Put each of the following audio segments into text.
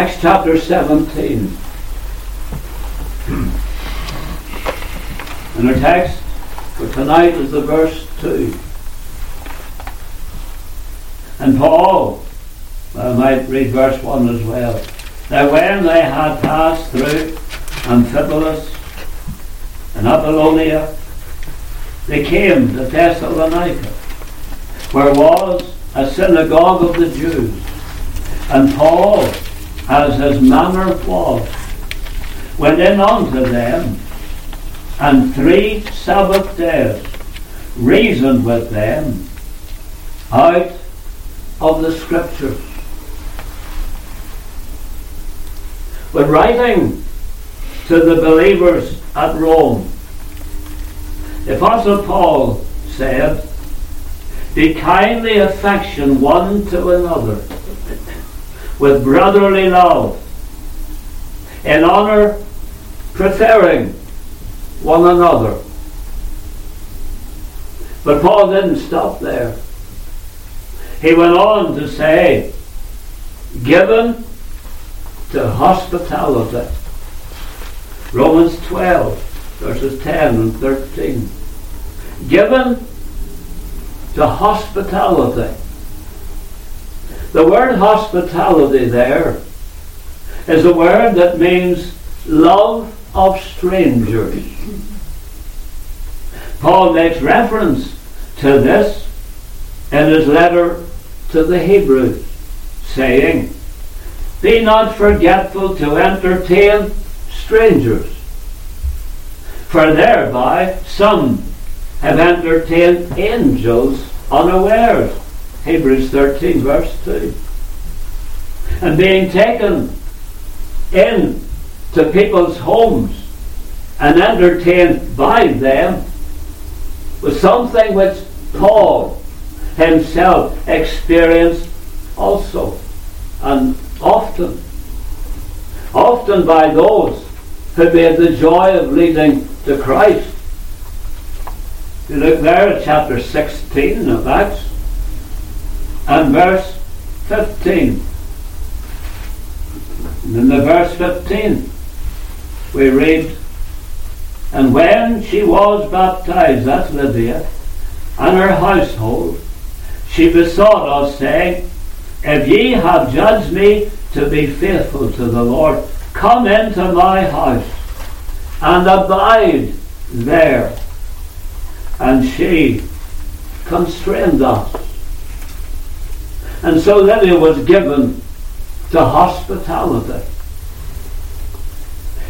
Acts chapter 17. And our text for tonight is the verse 2. And Paul, I might read verse 1 as well. Now when they had passed through Amphipolis and Apollonia, they came to Thessalonica, where was a synagogue of the Jews. And Paul, as his manner was, went in unto them, and three Sabbath days reasoned with them out of the Scriptures. When writing to the believers at Rome, the Apostle Paul said, Be kindly affection one to another with brotherly love, in honour preferring one another. But Paul didn't stop there. He went on to say, given to hospitality. Romans 12, verses 10 and 13. Given to hospitality. The word hospitality there is a word that means love of strangers. Paul makes reference to this in his letter to the Hebrews, saying, Be not forgetful to entertain strangers, for thereby some have entertained angels unawares. Hebrews 13, verse 2. And being taken in to people's homes and entertained by them was something which Paul himself experienced also, and often, often by those who made the joy of leading to Christ. You look there at chapter 16 of Acts and verse 15. And in the verse 15, we read, And when she was baptized, that's Lydia, and her household, she besought us, saying, If ye have judged me to be faithful to the Lord, come into my house and abide there. And she constrained us. And so Lydia was given to hospitality.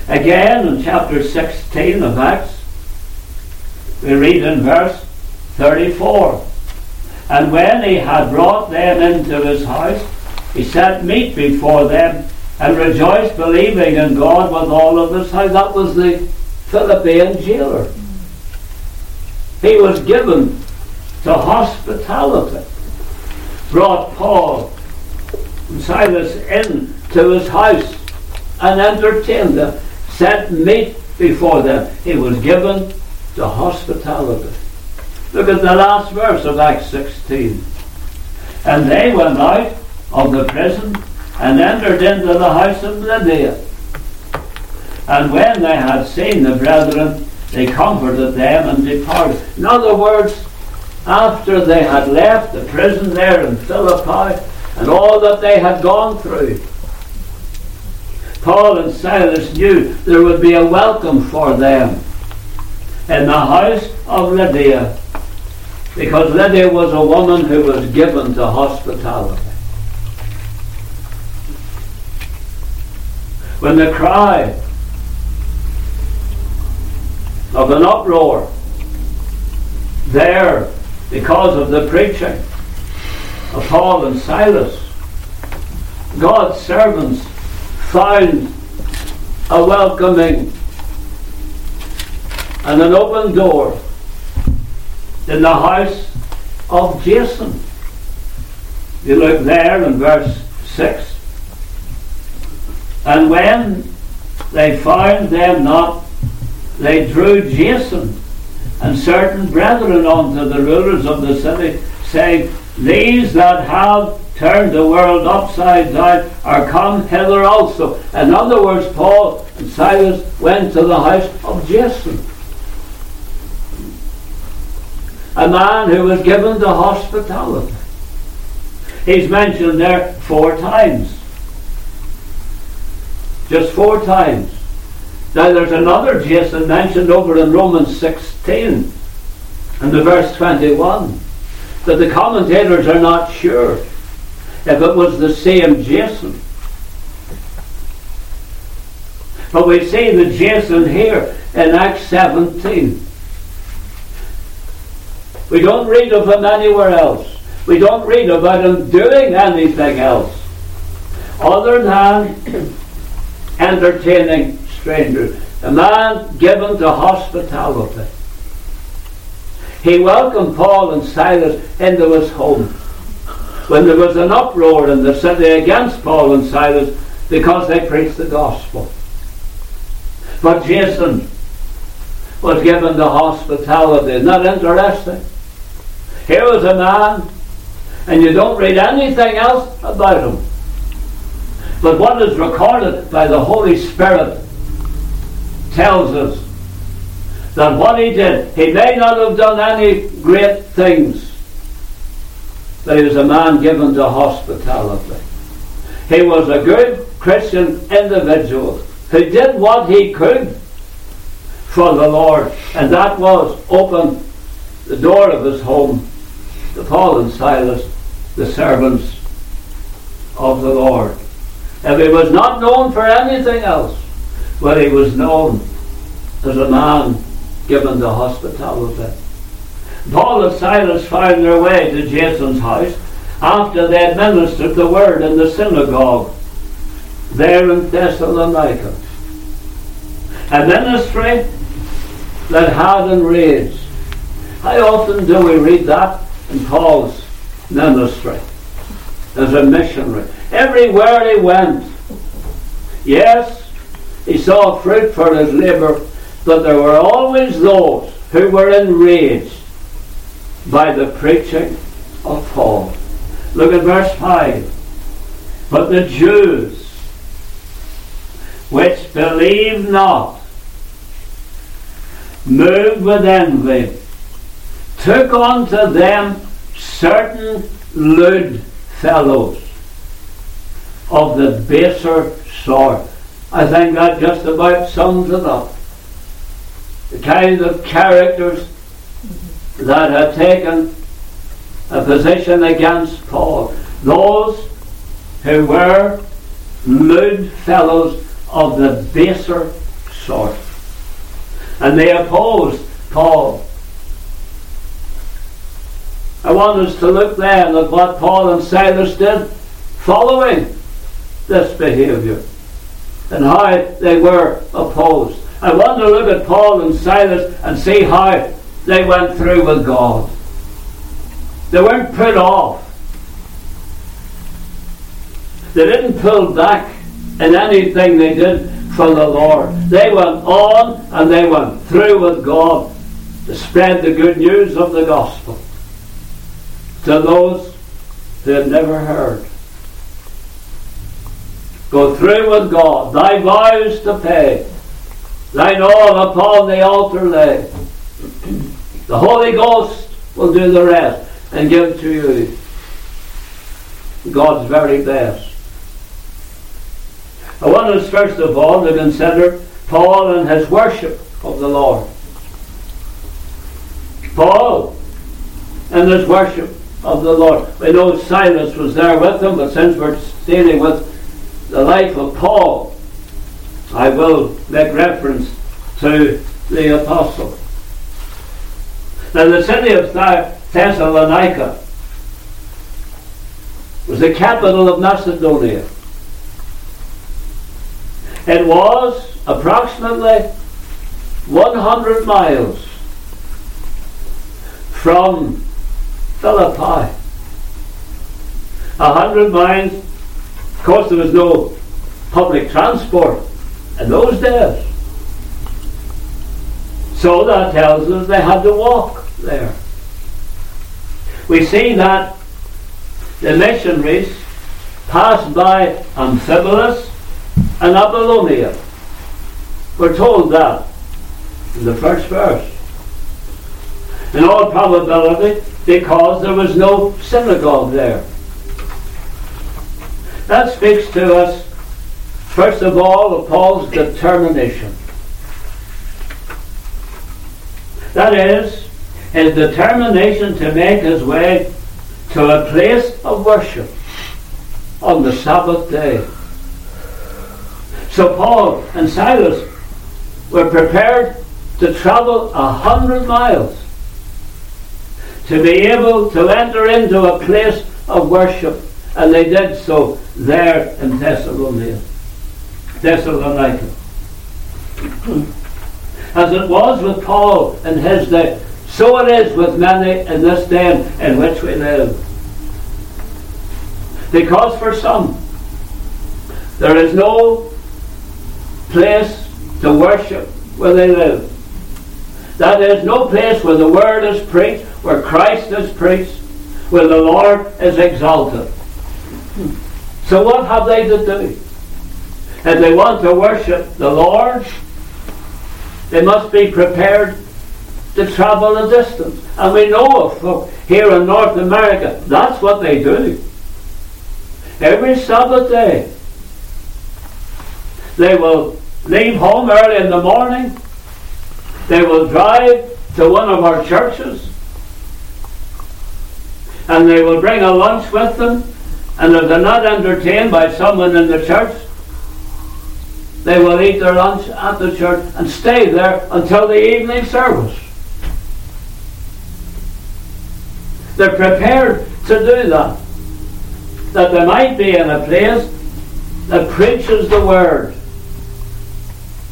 Again, in chapter 16 of Acts, we read in verse 34 And when he had brought them into his house, he set meat before them and rejoiced, believing in God with all of his house. That was the Philippian jailer. He was given to hospitality. Brought Paul and Silas in to his house and entertained them set meat before them. He was given the hospitality. Look at the last verse of Acts 16. And they went out of the prison and entered into the house of Lydia. And when they had seen the brethren, they comforted them and departed. In other words, after they had left the prison there in Philippi and all that they had gone through, Paul and Silas knew there would be a welcome for them in the house of Lydia because Lydia was a woman who was given to hospitality. When the cry of an uproar there because of the preaching of Paul and Silas, God's servants found a welcoming and an open door in the house of Jason. You look there in verse 6. And when they found them not, they drew Jason and certain brethren unto the rulers of the city, saying, these that have turned the world upside down are come hither also. In other words, Paul and Silas went to the house of Jason, a man who was given to hospitality. He's mentioned there four times. Just four times. Now there's another Jason mentioned over in Romans 16 and the verse 21 that the commentators are not sure if it was the same Jason. But we see the Jason here in Acts 17. We don't read of him anywhere else. We don't read about him doing anything else other than entertaining strangers. A man given to hospitality. He welcomed Paul and Silas into his home. When there was an uproar in the city against Paul and Silas because they preached the gospel. But Jason was given the hospitality. Isn't that interesting? Here was a man, and you don't read anything else about him. But what is recorded by the Holy Spirit tells us that what he did, he may not have done any great things, but he was a man given to hospitality. He was a good Christian individual who did what he could for the Lord, and that was open the door of his home to Paul and Silas, the servants of the Lord. If he was not known for anything else, well, he was known as a man given to hospitality. Paul and Silas found their way to Jason's house after they had ministered the word in the synagogue there in Thessalonica. A ministry that had enraged. How often do we read that in Paul's ministry as a missionary? Everywhere he went, yes, he saw fruit for his labour, but there were always those who were enraged by the preaching of Paul. Look at verse 5. But the Jews, which believed not, moved with envy, took unto them certain lewd fellows of the baser sort. I think that just about sums it up the kind of characters that had taken a position against Paul. Those who were lewd fellows of the baser sort. And they opposed Paul. I want us to look then at what Paul and Silas did following this behavior and how they were opposed. I want to look at Paul and Silas and see how they went through with God. They weren't put off. They didn't pull back in anything they did for the Lord. They went on and they went through with God to spread the good news of the gospel to those who had never heard. Go through with God, thy vows to pay, thine all upon the altar lay. The Holy Ghost will do the rest and give to you God's very best. I want us first of all to consider Paul and his worship of the Lord. Paul and his worship of the Lord. We know Silas was there with him, but since we're dealing with the life of Paul, I will make reference to the apostle. Now, the city of Thessalonica was the capital of Macedonia. It was approximately 100 miles from Philippi. A hundred miles. Of course, there was no public transport in those days. So that tells us they had to walk there. We see that the missionaries passed by Amphipolis and Apollonia. We're told that in the first verse. In all probability, because there was no synagogue there. That speaks to us, first of all, of Paul's determination. That is, his determination to make his way to a place of worship on the Sabbath day. So Paul and Silas were prepared to travel a hundred miles to be able to enter into a place of worship. And they did so there in Thessalonica. Thessalonica. As it was with Paul in his day, so it is with many in this day in which we live. Because for some, there is no place to worship where they live. That is no place where the word is preached, where Christ is preached, where the Lord is exalted. So what have they to do? If they want to worship the Lord, they must be prepared to travel a distance. And we know of folk here in North America, that's what they do. Every Sabbath day, they will leave home early in the morning, they will drive to one of our churches, and they will bring a lunch with them, and if they're not entertained by someone in the church, they will eat their lunch at the church and stay there until the evening service. They're prepared to do that. That they might be in a place that preaches the word.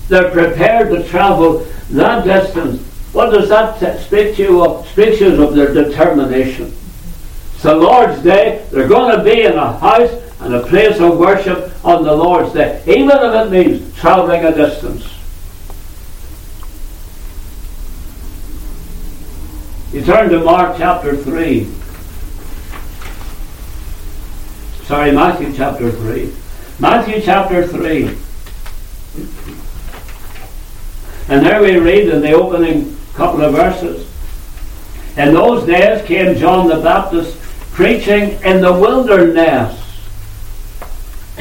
They're prepared to travel that distance. What does that speak to you of? Speaks to you of their determination. It's the Lord's Day. They're going to be in a house and a place of worship on the Lord's Day, even if it means traveling a distance. You turn to Mark chapter 3. Sorry, Matthew chapter 3. Matthew chapter 3. And there we read in the opening couple of verses. In those days came John the Baptist preaching in the wilderness.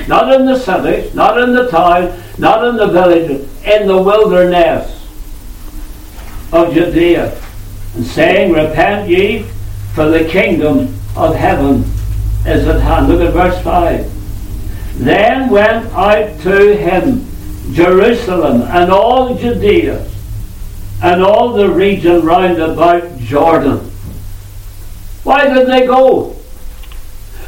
Not in the city, not in the town, not in the village, in the wilderness of Judea and saying, Repent ye, for the kingdom of heaven is at hand. Look at verse 5. Then went out to him Jerusalem and all Judea and all the region round about Jordan. Why did they go?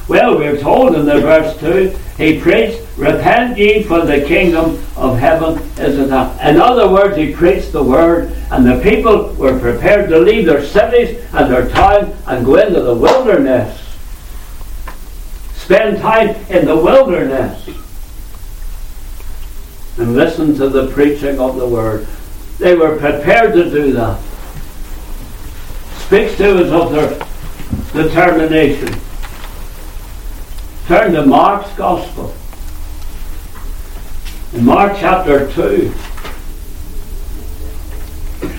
Well, we're told in the verse 2, he preached, Repent ye, for the kingdom of heaven is at hand. In other words, he preached the word, and the people were prepared to leave their cities and their town and go into the wilderness. Spend time in the wilderness and listen to the preaching of the word. They were prepared to do that. Speaks to us of their determination. Turn to Mark's Gospel. In Mark chapter 2.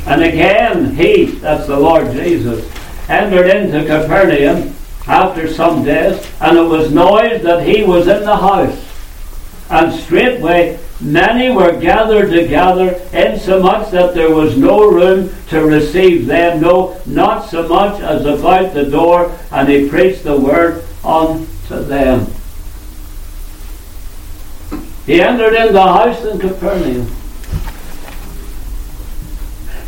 And again, he, that's the Lord Jesus, entered into Capernaum after some days, and it was noised that he was in the house. And straightway many were gathered together, insomuch that there was no room to receive them, no, not so much as about the door, and he preached the word unto them. He entered in the house in Capernaum.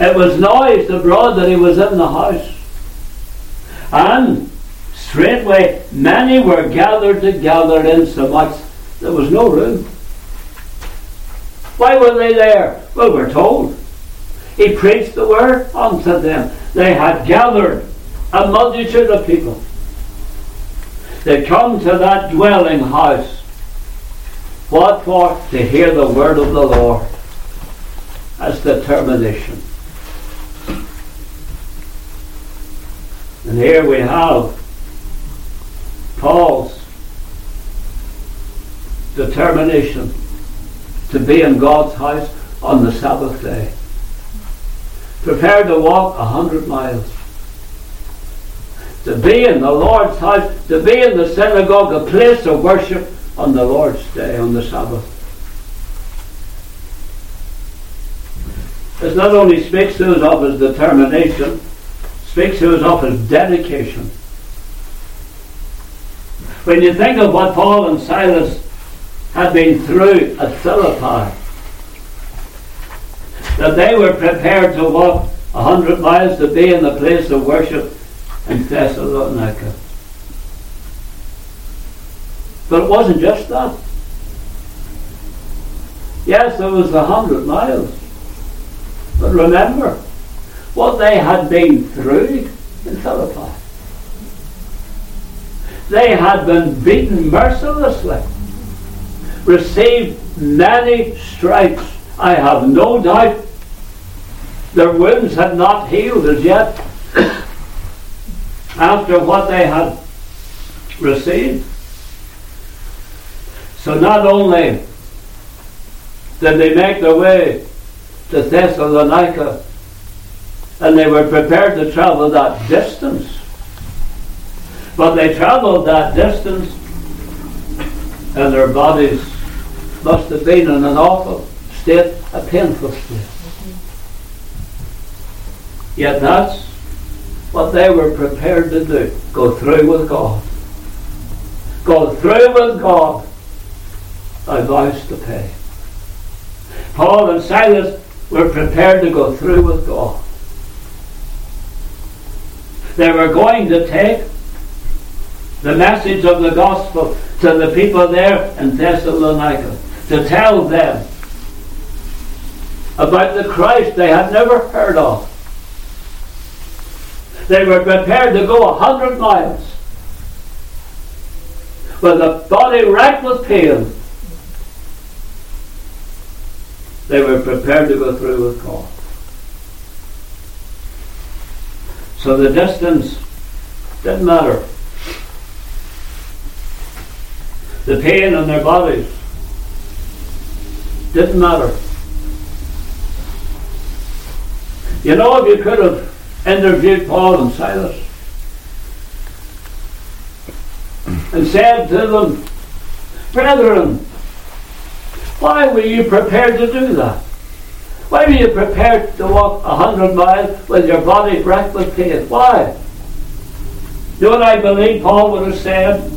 It was noised abroad that he was in the house. And straightway many were gathered together insomuch there was no room. Why were they there? Well, we're told. He preached the word unto them. They had gathered a multitude of people. They come to that dwelling house. What for? To hear the word of the Lord. That's determination. And here we have Paul's determination to be in God's house on the Sabbath day. Prepared to walk a hundred miles. To be in the Lord's house, to be in the synagogue, a place of worship on the Lord's day, on the Sabbath. This not only speaks to us of his determination, speaks to us of his dedication. When you think of what Paul and Silas had been through at Philippi, that they were prepared to walk a hundred miles to be in the place of worship in Thessalonica. But it wasn't just that. Yes, there was a hundred miles. But remember what they had been through in Philippi. They had been beaten mercilessly, received many stripes. I have no doubt their wounds had not healed as yet after what they had received. So not only did they make their way to Thessalonica and they were prepared to travel that distance, but they traveled that distance and their bodies must have been in an awful state, a painful state. Yet that's what they were prepared to do go through with God. Go through with God thy vows to pay. Paul and Silas were prepared to go through with God. They were going to take the message of the gospel to the people there in Thessalonica to tell them about the Christ they had never heard of. They were prepared to go a hundred miles with a body racked with pain They were prepared to go through with God. So the distance didn't matter. The pain in their bodies didn't matter. You know, if you could have interviewed Paul and Silas and said to them, Brethren, why were you prepared to do that? Why were you prepared to walk a hundred miles with your body racked with pain? Why? You know what I believe Paul would have said?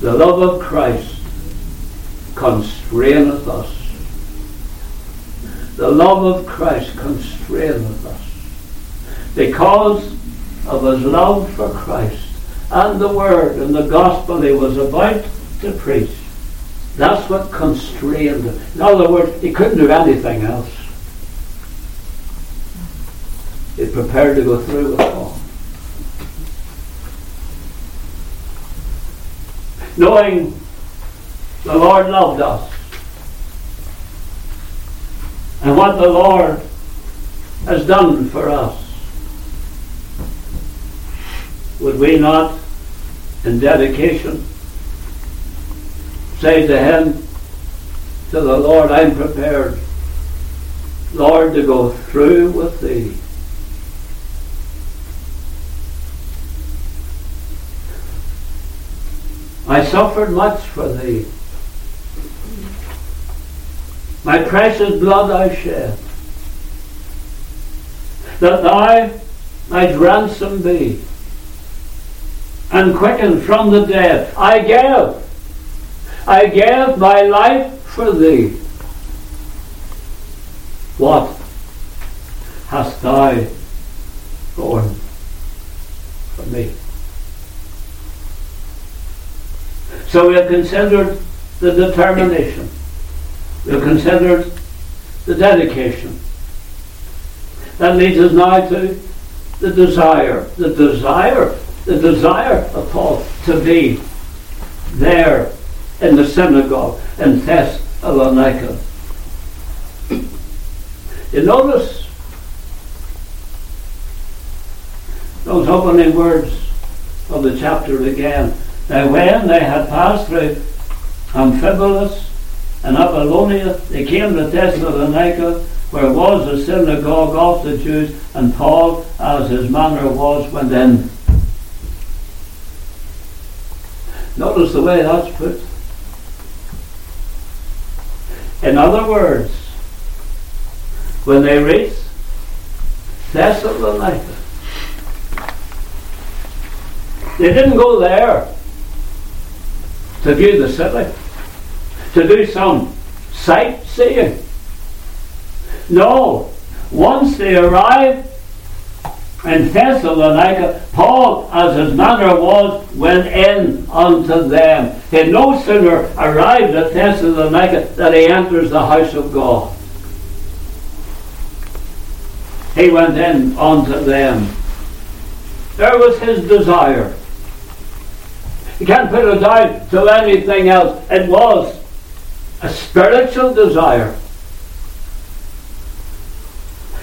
The love of Christ constraineth us. The love of Christ constraineth us. Because of his love for Christ and the word and the gospel he was about to preach. That's what constrained him. In other words, he couldn't do anything else. He prepared to go through with all. Knowing the Lord loved us and what the Lord has done for us, would we not, in dedication, say to him, to the Lord, I'm prepared, Lord, to go through with thee. I suffered much for thee. My precious blood I shed, that thou might ransom thee and quicken from the dead. I gave I gave my life for thee. What hast thou borne for me? So we have considered the determination. We have considered the dedication. That leads us now to the desire. The desire, the desire of Paul to be there in the synagogue in Thessalonica. You notice those opening words of the chapter again. Now when they had passed through Amphipolis and Apollonia, they came to Thessalonica, where was the synagogue of the Jews, and Paul, as his manner was, went in. Notice the way that's put. In other words, when they reached Thessalonica, they didn't go there to view the city, to do some sightseeing. No, once they arrived in Thessalonica, Paul, as his manner was, went in unto them. He no sooner arrived at Thessalonica than he enters the house of God. He went in unto them. There was his desire. You can't put it down to anything else. It was a spiritual desire.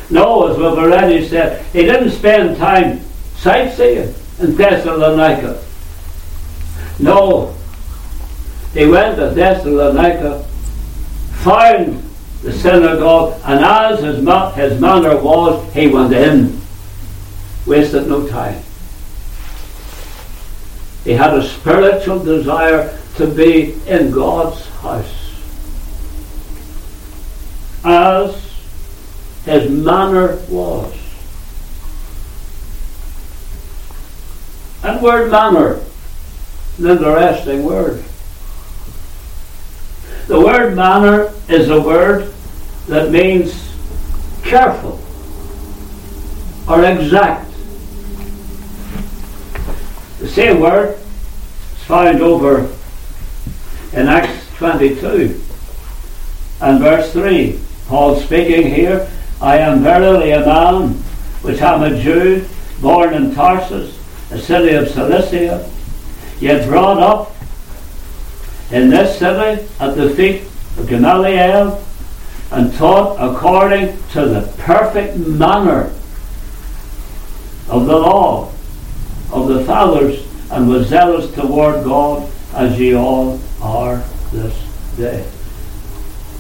No, as we've already said, he didn't spend time sightseeing in Thessalonica. No, he went to Thessalonica, found the synagogue, and as his, ma- his manner was, he went in. Wasted no time. He had a spiritual desire to be in God's house. As his manner was. That word manner, an interesting word. The word manner is a word that means careful or exact. The same word is found over in Acts 22 and verse 3. Paul speaking here, I am verily a man which am a Jew, born in Tarsus, a city of Cilicia, yet brought up in this city at the feet of Gamaliel, and taught according to the perfect manner of the law of the fathers and was zealous toward God as ye all are this day.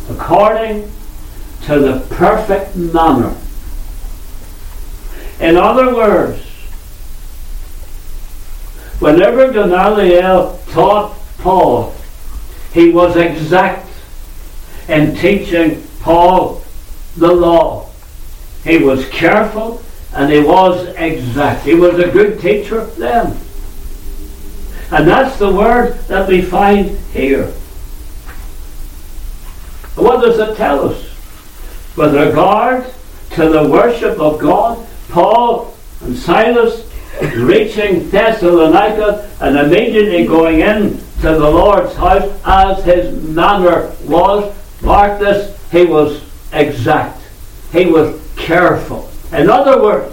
According to the perfect manner. In other words, whenever Gamaliel taught Paul, he was exact in teaching Paul the law. He was careful and he was exact. He was a good teacher then. And that's the word that we find here. What does it tell us? With regard to the worship of God, Paul and Silas reaching Thessalonica and immediately going in to the Lord's house as his manner was. Mark this, he was exact. He was careful. In other words,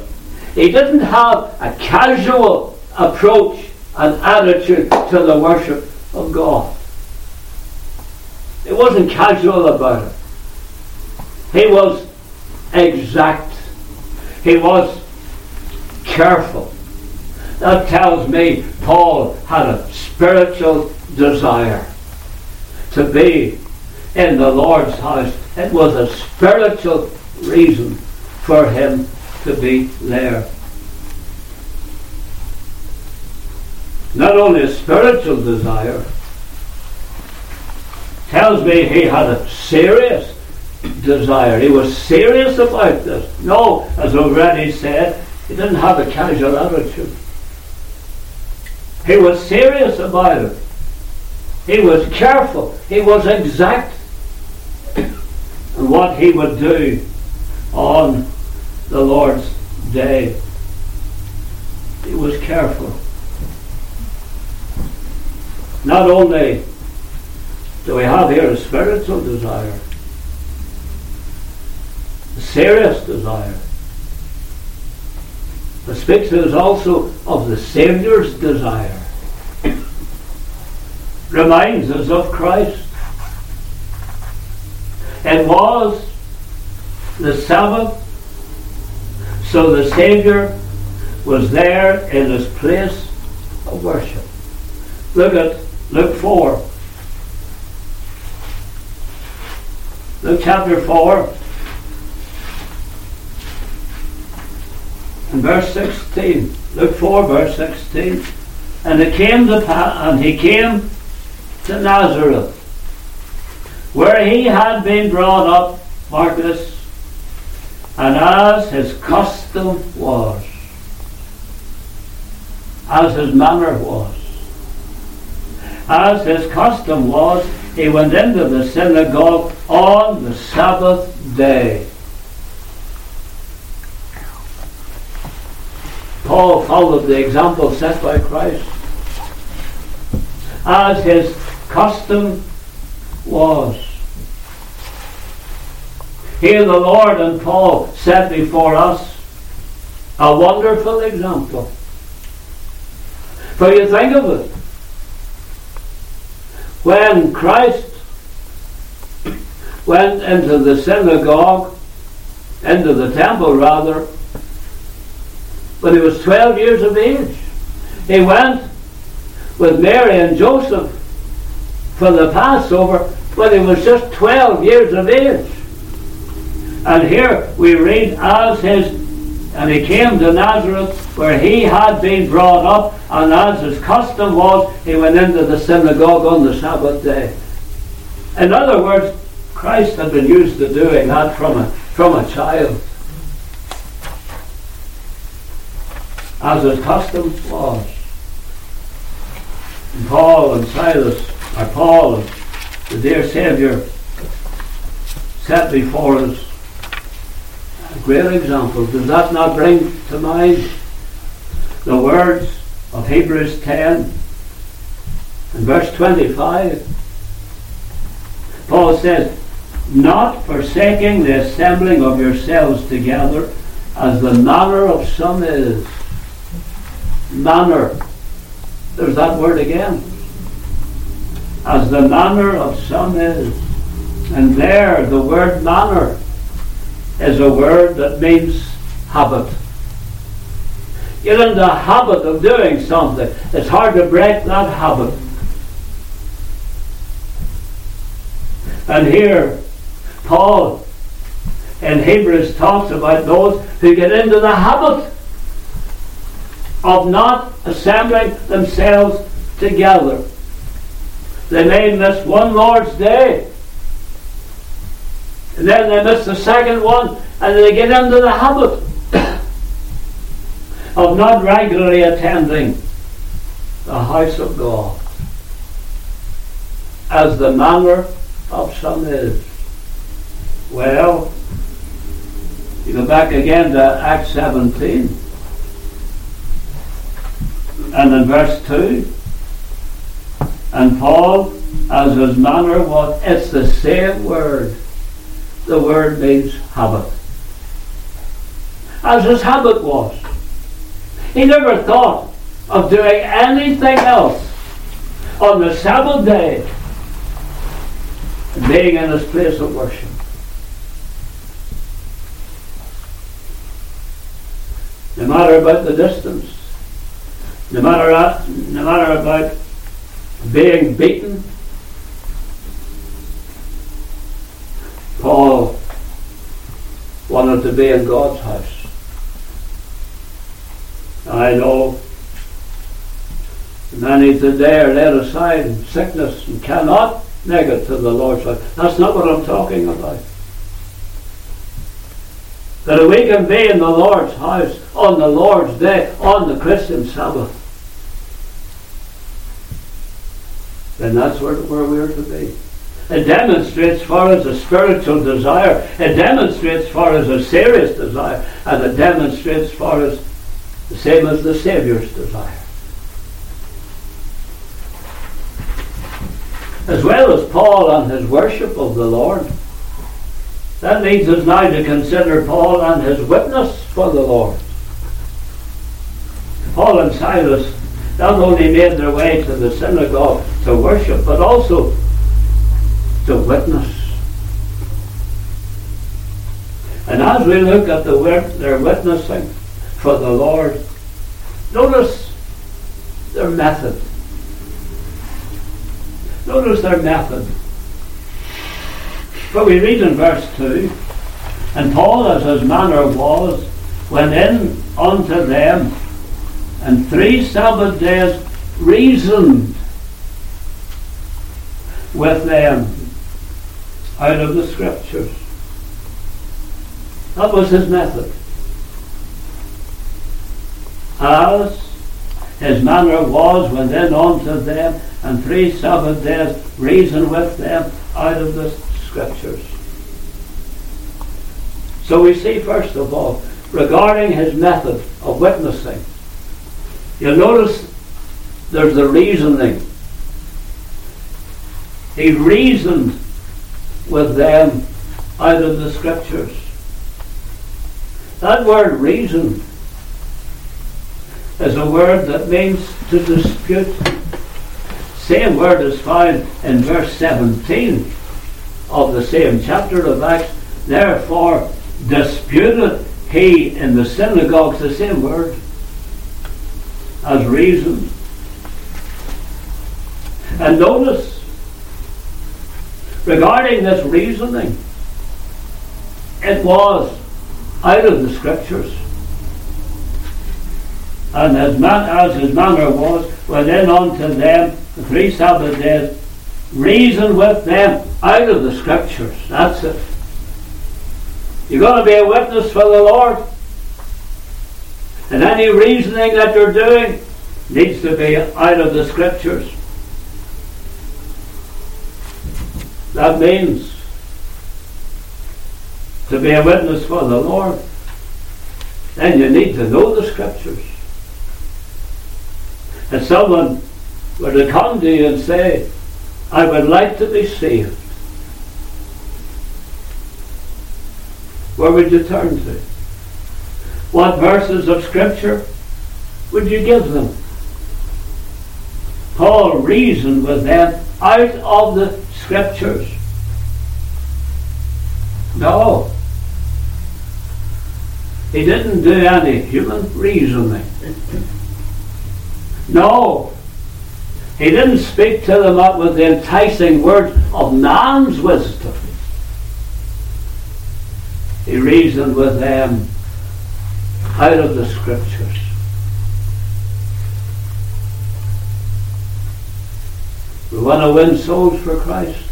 he didn't have a casual approach and attitude to the worship of God. It wasn't casual about it. He was exact. He was careful. That tells me Paul had a spiritual desire to be in the Lord's house. It was a spiritual reason for him to be there. Not only a spiritual desire, tells me he had a serious desire. He was serious about this. No, as already said, he didn't have a casual attitude. He was serious about it. He was careful. He was exact in what he would do on the Lord's day. He was careful. Not only do we have here a spiritual desire, serious desire, it speaks to us also of the Saviour's desire. Reminds us of Christ. It was the Sabbath, so the Saviour was there in his place of worship. Look at Luke 4. Luke chapter 4 and verse 16. Luke 4 verse 16. And it came to pa- and he came to Nazareth, where he had been brought up, Marcus, and as his custom was, as his manner was, as his custom was, he went into the synagogue on the Sabbath day. Paul followed the example set by Christ. As his custom was. Here the Lord and Paul set before us a wonderful example. For you think of it. When Christ went into the synagogue, into the temple rather, when he was 12 years of age, he went with Mary and Joseph for the Passover when he was just 12 years of age. And here we read as his and he came to Nazareth where he had been brought up, and as his custom was, he went into the synagogue on the Sabbath day. In other words, Christ had been used to doing that from a, from a child. As his custom was. And Paul and Silas, or Paul and the dear Saviour, set before us a great example. Does that not bring to mind the words of Hebrews 10 and verse 25? Paul says, not forsaking the assembling of yourselves together as the manner of some is. Manner. There's that word again. As the manner of some is. And there, the word manner is a word that means habit. Get in the habit of doing something. It's hard to break that habit. And here, Paul in Hebrews talks about those who get into the habit of not assembling themselves together. They may miss one Lord's Day. And then they miss the second one and they get into the habit of not regularly attending the house of God as the manner of some is. Well, you go back again to Acts 17 and in verse 2 and Paul as his manner was it's the same word. The word means habit. As his habit was. He never thought of doing anything else on the Sabbath day being in his place of worship. No matter about the distance no matter, no matter about being beaten, Paul wanted to be in God's house. I know many today are laid aside in sickness and cannot make it to the Lord's house. That's not what I'm talking about. That we can be in the Lord's house on the Lord's day, on the Christian Sabbath. Then that's where, where we're to be. It demonstrates for us a spiritual desire. It demonstrates for us a serious desire. And it demonstrates for us the same as the Saviour's desire. As well as Paul and his worship of the Lord. That leads us now to consider Paul and his witness for the Lord. Paul and Silas not only made their way to the synagogue to worship, but also to witness. And as we look at the witnessing for the Lord, Notice their method. Notice their method. But we read in verse 2 And Paul, as his manner was, went in unto them, and three Sabbath days reasoned with them out of the Scriptures. That was his method. As his manner was when then unto them, and three Sabbath days reasoned with them out of the Scriptures. So we see, first of all, regarding his method of witnessing, you'll notice there's the reasoning. He reasoned with them out of the Scriptures. That word reason is a word that means to dispute. Same word is found in verse 17 of the same chapter of Acts. Therefore, disputed he in the synagogues, the same word, as reason. And notice, regarding this reasoning, it was out of the scriptures. And as, man, as his manner was, within unto them the three Sabbath days, reason with them out of the scriptures. That's it. You're going to be a witness for the Lord. And any reasoning that they're doing needs to be out of the scriptures. That means to be a witness for the Lord, then you need to know the scriptures. If someone were to come to you and say, I would like to be saved, where would you turn to? What verses of Scripture would you give them? Paul reasoned with them out of the Scriptures. No. He didn't do any human reasoning. No. He didn't speak to them up with the enticing words of man's wisdom. He reasoned with them out of the scriptures. We want to win souls for Christ.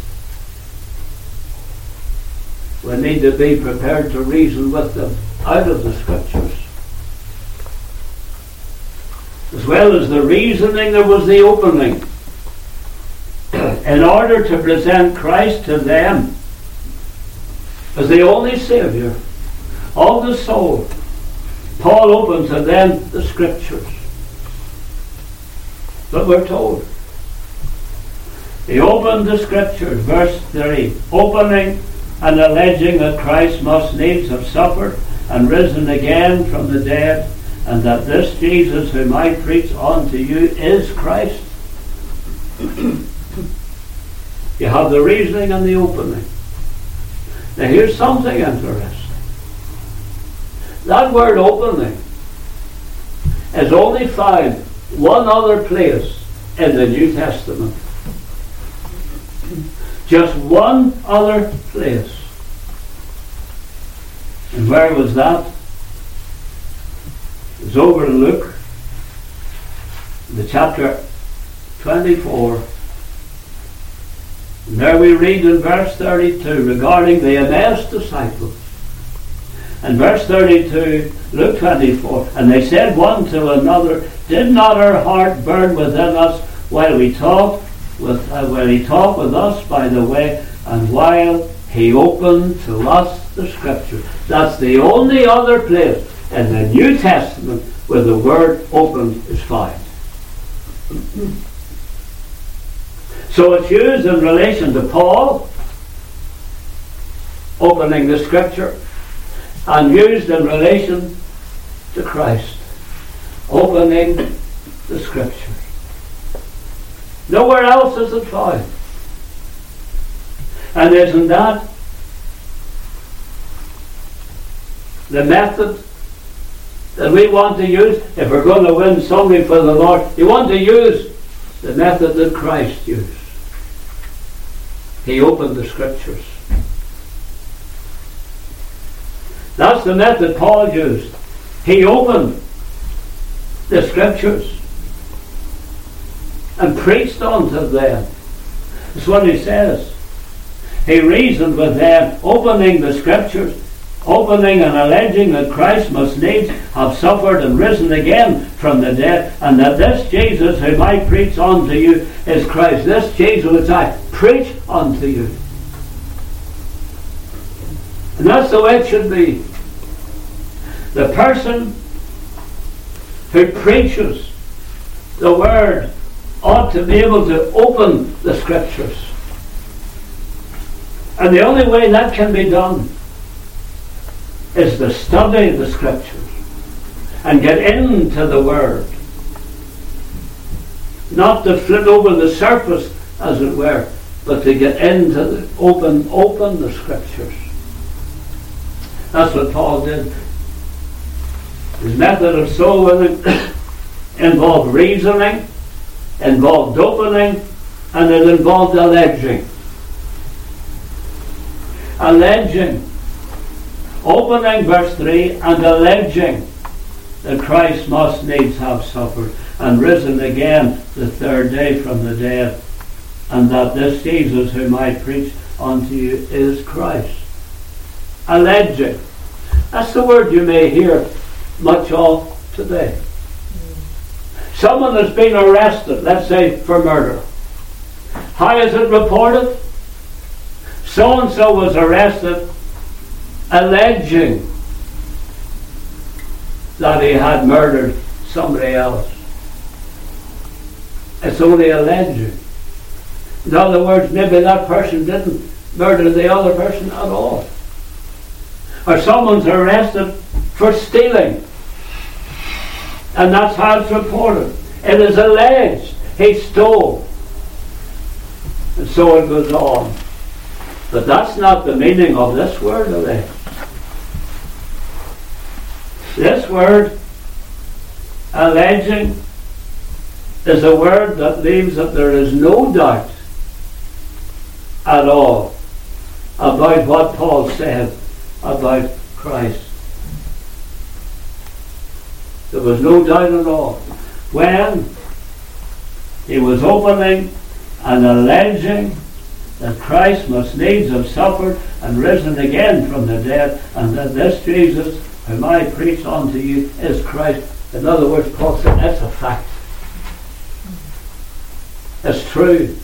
We need to be prepared to reason with them out of the scriptures. As well as the reasoning, there was the opening. In order to present Christ to them as the only Saviour of the soul, Paul opens and then the Scriptures. that we're told. He opened the Scriptures, verse 3, opening and alleging that Christ must needs have suffered and risen again from the dead and that this Jesus whom I preach unto you is Christ. you have the reasoning and the opening. Now here's something interesting. That word opening is only found one other place in the New Testament. Just one other place. And where was that? It's over in Luke, the chapter 24. And there we read in verse 32 regarding the Emmaus disciples. And verse 32, Luke 24, and they said one to another, Did not our heart burn within us while we talked with uh, while he talked with us by the way, and while he opened to us the scripture. That's the only other place in the New Testament where the word opened is found. So it's used in relation to Paul opening the scripture and used in relation to Christ opening the Scriptures. Nowhere else is it found. And isn't that the method that we want to use if we're going to win somebody for the Lord. You want to use the method that Christ used. He opened the scriptures. The method Paul used. He opened the scriptures and preached unto them. That's what he says. He reasoned with them, opening the scriptures, opening and alleging that Christ must needs have suffered and risen again from the dead, and that this Jesus whom I preach unto you is Christ. This Jesus which I preach unto you. And that's the way it should be. The person who preaches the word ought to be able to open the scriptures. And the only way that can be done is to study the scriptures and get into the word. Not to flit over the surface, as it were, but to get into the open open the scriptures. That's what Paul did. His method of soul winning involved reasoning, involved opening, and it involved alleging. Alleging. Opening verse 3 and alleging that Christ must needs have suffered and risen again the third day from the dead, and that this Jesus whom I preach unto you is Christ. Alleging. That's the word you may hear much of today. Someone has been arrested, let's say for murder. How is it reported? So and so was arrested alleging that he had murdered somebody else. It's only alleging. In other words, maybe that person didn't murder the other person at all. Or someone's arrested for stealing. And that's how it's reported. It is alleged he stole. And so it goes on. But that's not the meaning of this word alleged. This word, alleging, is a word that leaves that there is no doubt at all about what Paul said about Christ. There was no doubt at all. When he was opening and alleging that Christ must needs have suffered and risen again from the dead, and that this Jesus, whom I preach unto you, is Christ. In other words, Paul said that's a fact. It's true.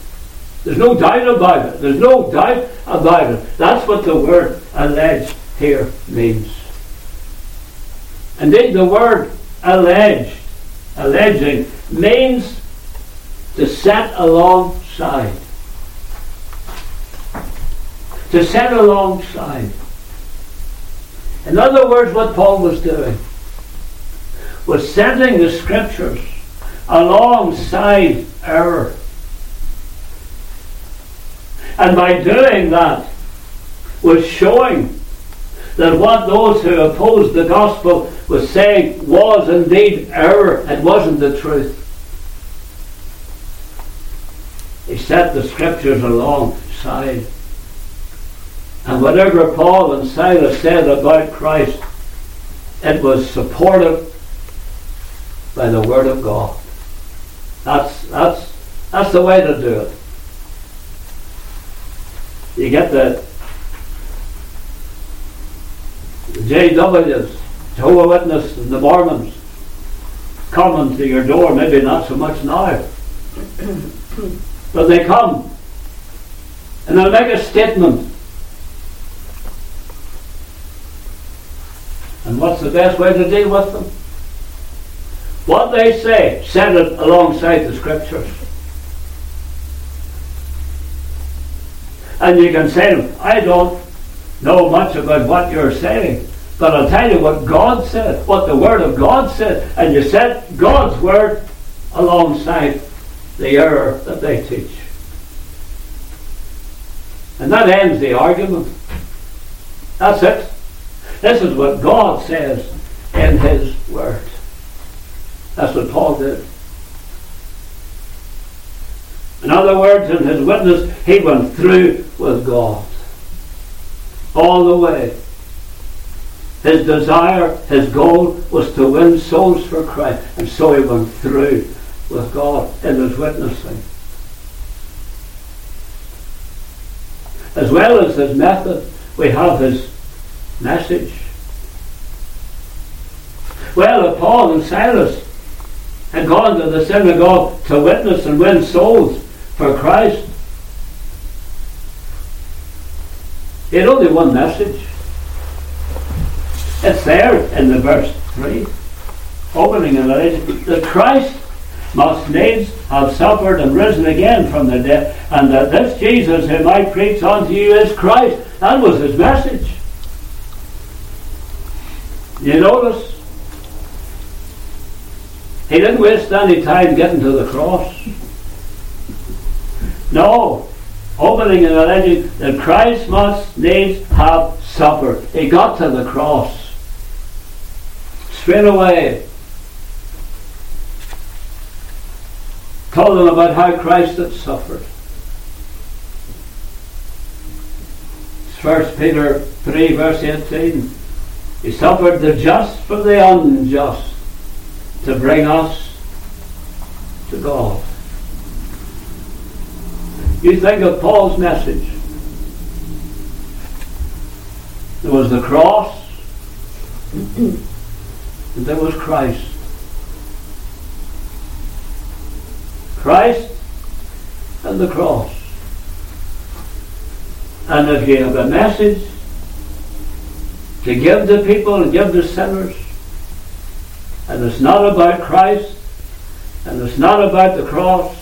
There's no doubt about it. There's no doubt about it. That's what the word alleged here means. Indeed, the word alleged, alleging, means to set alongside. To set alongside. In other words, what Paul was doing was setting the scriptures alongside error. And by doing that, was showing that what those who opposed the gospel was saying was indeed error. It wasn't the truth. He set the scriptures alongside. And whatever Paul and Silas said about Christ, it was supported by the Word of God. That's, that's, that's the way to do it. You get the JWs, Jehovah Witness, and the Mormons coming to your door, maybe not so much now. but they come and they'll make a statement. And what's the best way to deal with them? What they say, set it alongside the scriptures. And you can say to them, I don't know much about what you're saying. But I'll tell you what God said, what the Word of God said, and you set God's Word alongside the error that they teach. And that ends the argument. That's it. This is what God says. in his word. That's what Paul did. In other words, in his witness, he went through with God. All the way. His desire, his goal was to win souls for Christ. And so he went through with God in his witnessing. As well as his method, we have his message. Well, Paul and Silas had gone to the synagogue to witness and win souls for Christ, he had only one message. It's there in the verse 3, opening and alleging that Christ must needs have suffered and risen again from the dead, and that this Jesus whom I preach unto you is Christ. That was his message. You notice? He didn't waste any time getting to the cross. No. Opening and alleging that Christ must needs have suffered. He got to the cross straight away. Told them about how Christ had suffered. First Peter 3 verse 18. He suffered the just for the unjust to bring us to God. You think of Paul's message. There was the cross, and there was Christ. Christ and the cross. And if you have a message to give the people and give the sinners, and it's not about Christ, and it's not about the cross,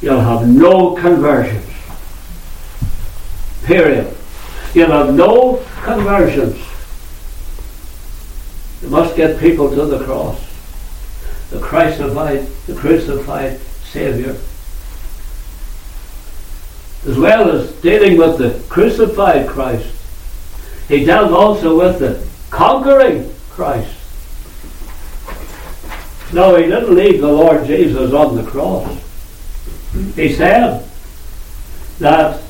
you'll have no conversions. Period. You'll have no conversions. You must get people to the cross. The crucified, the crucified Savior. As well as dealing with the crucified Christ, he dealt also with the conquering Christ. No, he didn't leave the Lord Jesus on the cross. He said that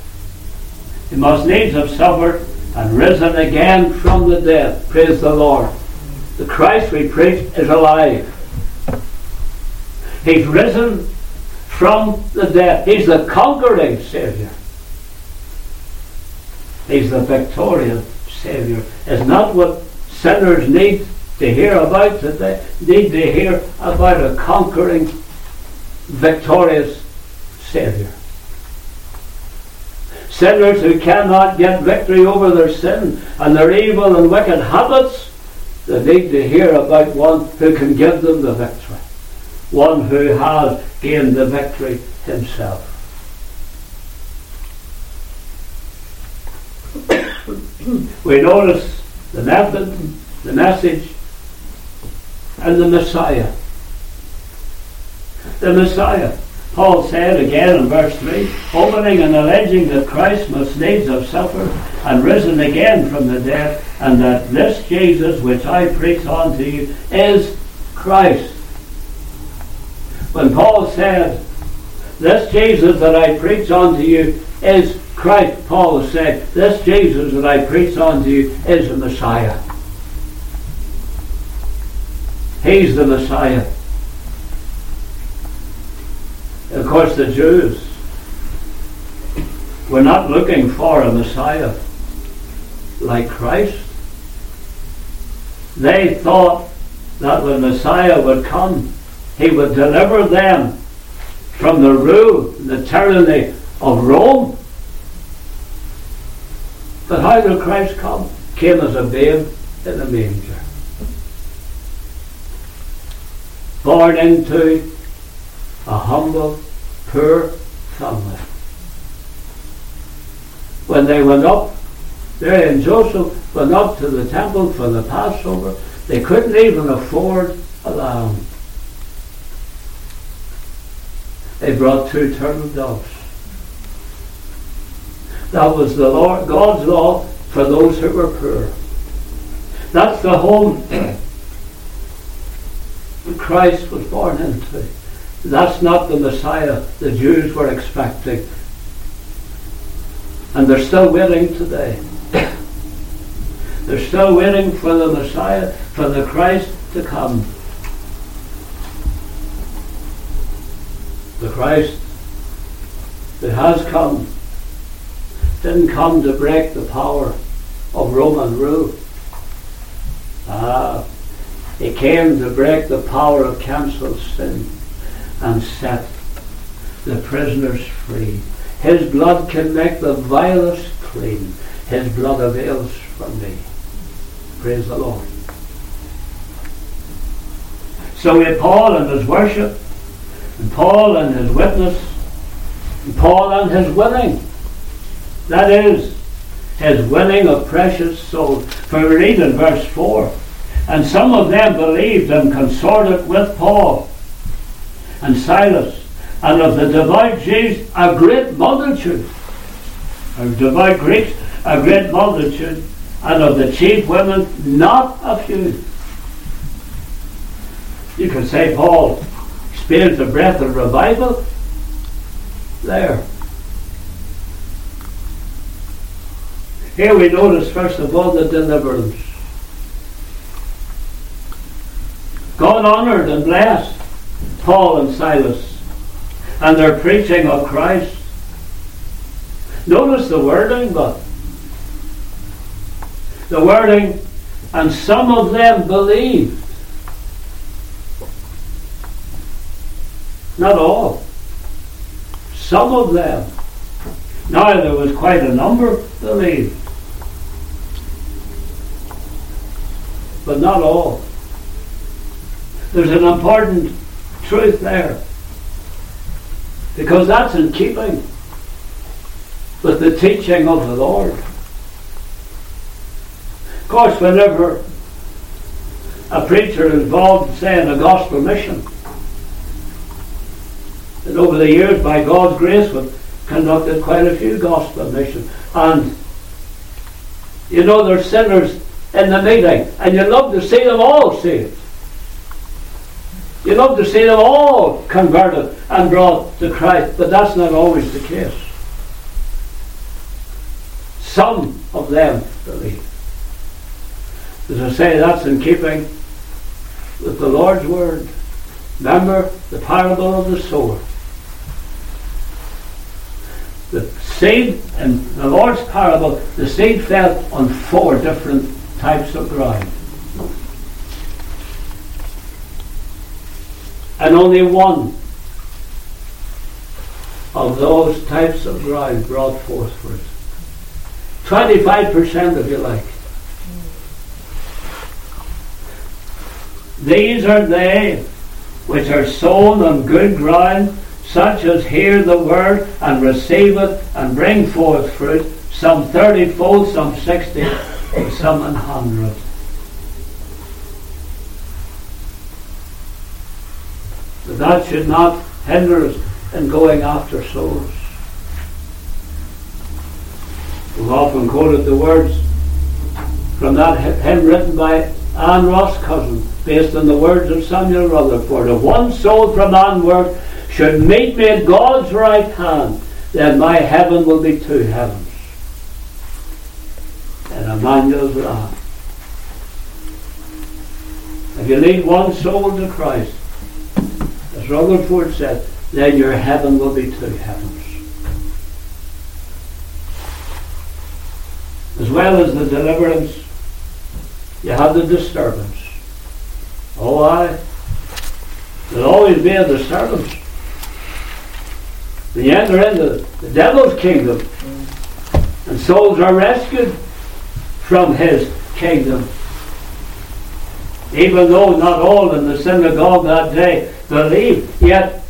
he must needs have suffered and risen again from the dead. Praise the Lord. The Christ we preach is alive. He's risen from the dead. He's the conquering Savior. He's the victorious Savior. It's not what sinners need to hear about today. They need to hear about a conquering, victorious Savior. Sinners who cannot get victory over their sin and their evil and wicked habits, they need to hear about one who can give them the victory. One who has gained the victory himself. we notice the method, the message, and the Messiah. The Messiah. Paul said again in verse 3, opening and alleging that Christ must needs have suffered and risen again from the dead, and that this Jesus which I preach unto you is Christ. When Paul said, This Jesus that I preach unto you is Christ, Paul said, This Jesus that I preach unto you is the Messiah. He's the Messiah. Of course, the Jews were not looking for a Messiah like Christ. They thought that when Messiah would come, he would deliver them from the rule, the tyranny of Rome. But how did Christ come? Came as a babe in a manger. Born into a humble, poor family. When they went up, Mary and Joseph went up to the temple for the Passover, they couldn't even afford a lamb. They brought two turtle doves. That was the Lord God's law for those who were poor. That's the home Christ was born into. That's not the Messiah the Jews were expecting. And they're still waiting today. they're still waiting for the Messiah, for the Christ to come. The Christ that has come didn't come to break the power of Roman rule. Ah, he came to break the power of cancelled sin and set the prisoners free. His blood can make the vilest clean. His blood avails for me. Praise the Lord. So we Paul and his worship, and Paul and his witness, and Paul and his winning. That is, his winning of precious souls. For we read in verse 4 And some of them believed and consorted with Paul and Silas, and of the devout Jews a great multitude. Of devout Greeks a great multitude, and of the chief women not a few. You can say Paul experienced a breath of revival there. Here we notice first of all the deliverance. God honored and blessed Paul and Silas, and their preaching of Christ. Notice the wording, but the wording, and some of them believed. Not all. Some of them. Now there was quite a number believed. But not all. There's an important truth there. Because that's in keeping with the teaching of the Lord. Of course, whenever a preacher is involved, say, in a gospel mission, and over the years, by God's grace, we've conducted quite a few gospel missions. And you know, there's sinners in the meeting, and you love to see them all saved. You love to see them all converted and brought to Christ, but that's not always the case. Some of them believe. As I say, that's in keeping with the Lord's word. Remember the parable of the sower. The seed in the Lord's parable, the seed fell on four different types of ground. And only one of those types of ground brought forth fruit. 25% if you like. These are they which are sown on good ground, such as hear the word and receive it and bring forth fruit, some thirty-fold, some sixty, some an hundred. But that should not hinder us in going after souls. We've often quoted the words from that hymn written by Anne Ross Cousin, based on the words of Samuel Rutherford. If one soul from Anwoth should meet me at God's right hand, then my heaven will be two heavens. And Emmanuel's wrath. If you lead one soul to Christ, as Rutherford said, then your heaven will be two heavens. As well as the deliverance, you have the disturbance. Oh, I. There'll always be a disturbance. When you enter into the devil's kingdom, and souls are rescued from his kingdom, even though not all in the synagogue that day believed, yet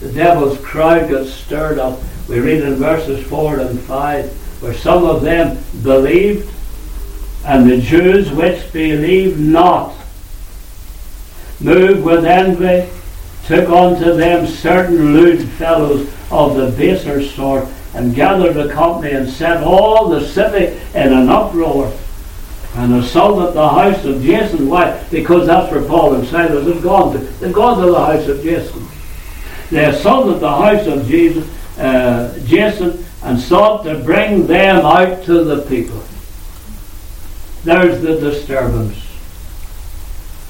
the devil's crowd got stirred up. We read in verses 4 and 5 where some of them believed, and the Jews which believed not, moved with envy, took unto them certain lewd fellows of the baser sort, and gathered a company and set all the city in an uproar and assaulted the house of Jason. Why? Because that's where Paul and Silas had gone to. They'd gone to the house of Jason. They assaulted the house of Jesus, uh, Jason and sought to bring them out to the people. There's the disturbance.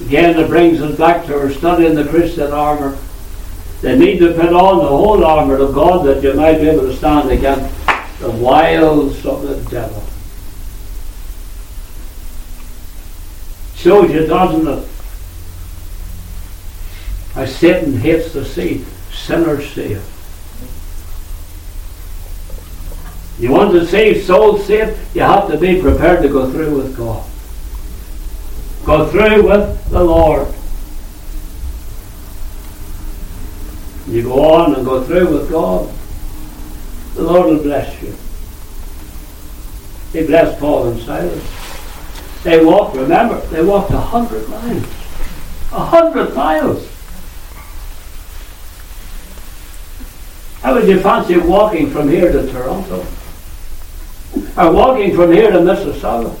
Again, it brings us back to our study in the Christian armour. They need to put on the whole armour of God that you might be able to stand against the wiles of the devil. You, doesn't it? How Satan hates to see sinners saved. You want to save souls saved, you have to be prepared to go through with God. Go through with the Lord. You go on and go through with God, the Lord will bless you. He blessed Paul and Silas. They walked, remember, they walked a hundred miles. A hundred miles. How would you fancy walking from here to Toronto? Or walking from here to Mississauga?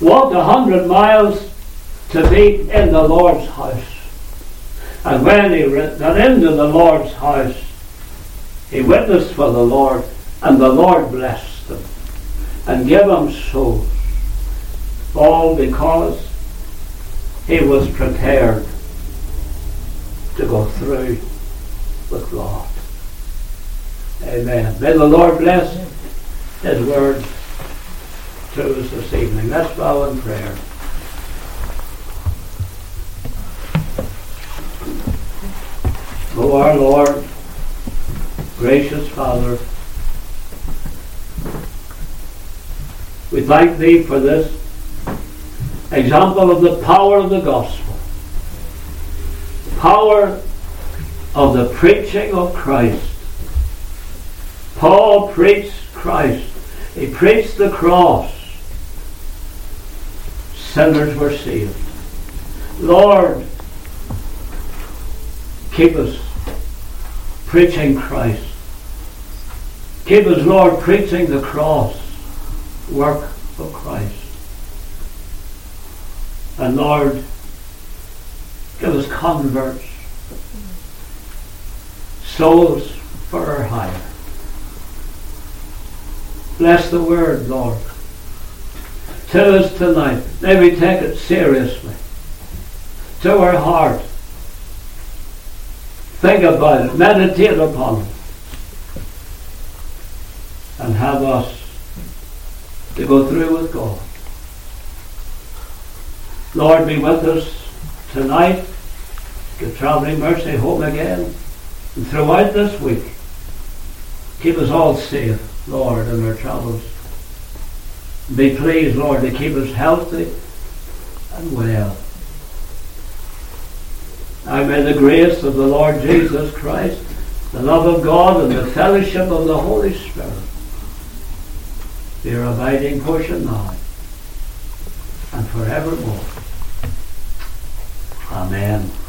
Walked a hundred miles to be in the Lord's house. And when he got into the Lord's house, he witnessed for the Lord, and the Lord blessed and give them souls. All because he was prepared to go through with God. Amen. May the Lord bless His word to us this evening. Let's bow in prayer. O our Lord, gracious Father, we thank Thee for this example of the power of the gospel. Power of the preaching of Christ. Paul preached Christ. He preached the cross. Sinners were saved. Lord, keep us preaching Christ. Keep us, Lord, preaching the cross, work of Christ. And Lord, give us converts souls for our hire. Bless the word, Lord. Tell us tonight. May we take it seriously. To our heart. Think about it. Meditate upon it. And have us to go through with God. Lord, be with us tonight. Give traveling mercy home again. And throughout this week, keep us all safe, Lord, in our travels. Be pleased, Lord, to keep us healthy and well. I may the grace of the Lord Jesus Christ, the love of God, and the fellowship of the Holy Spirit our abiding portion now and forevermore. Amen.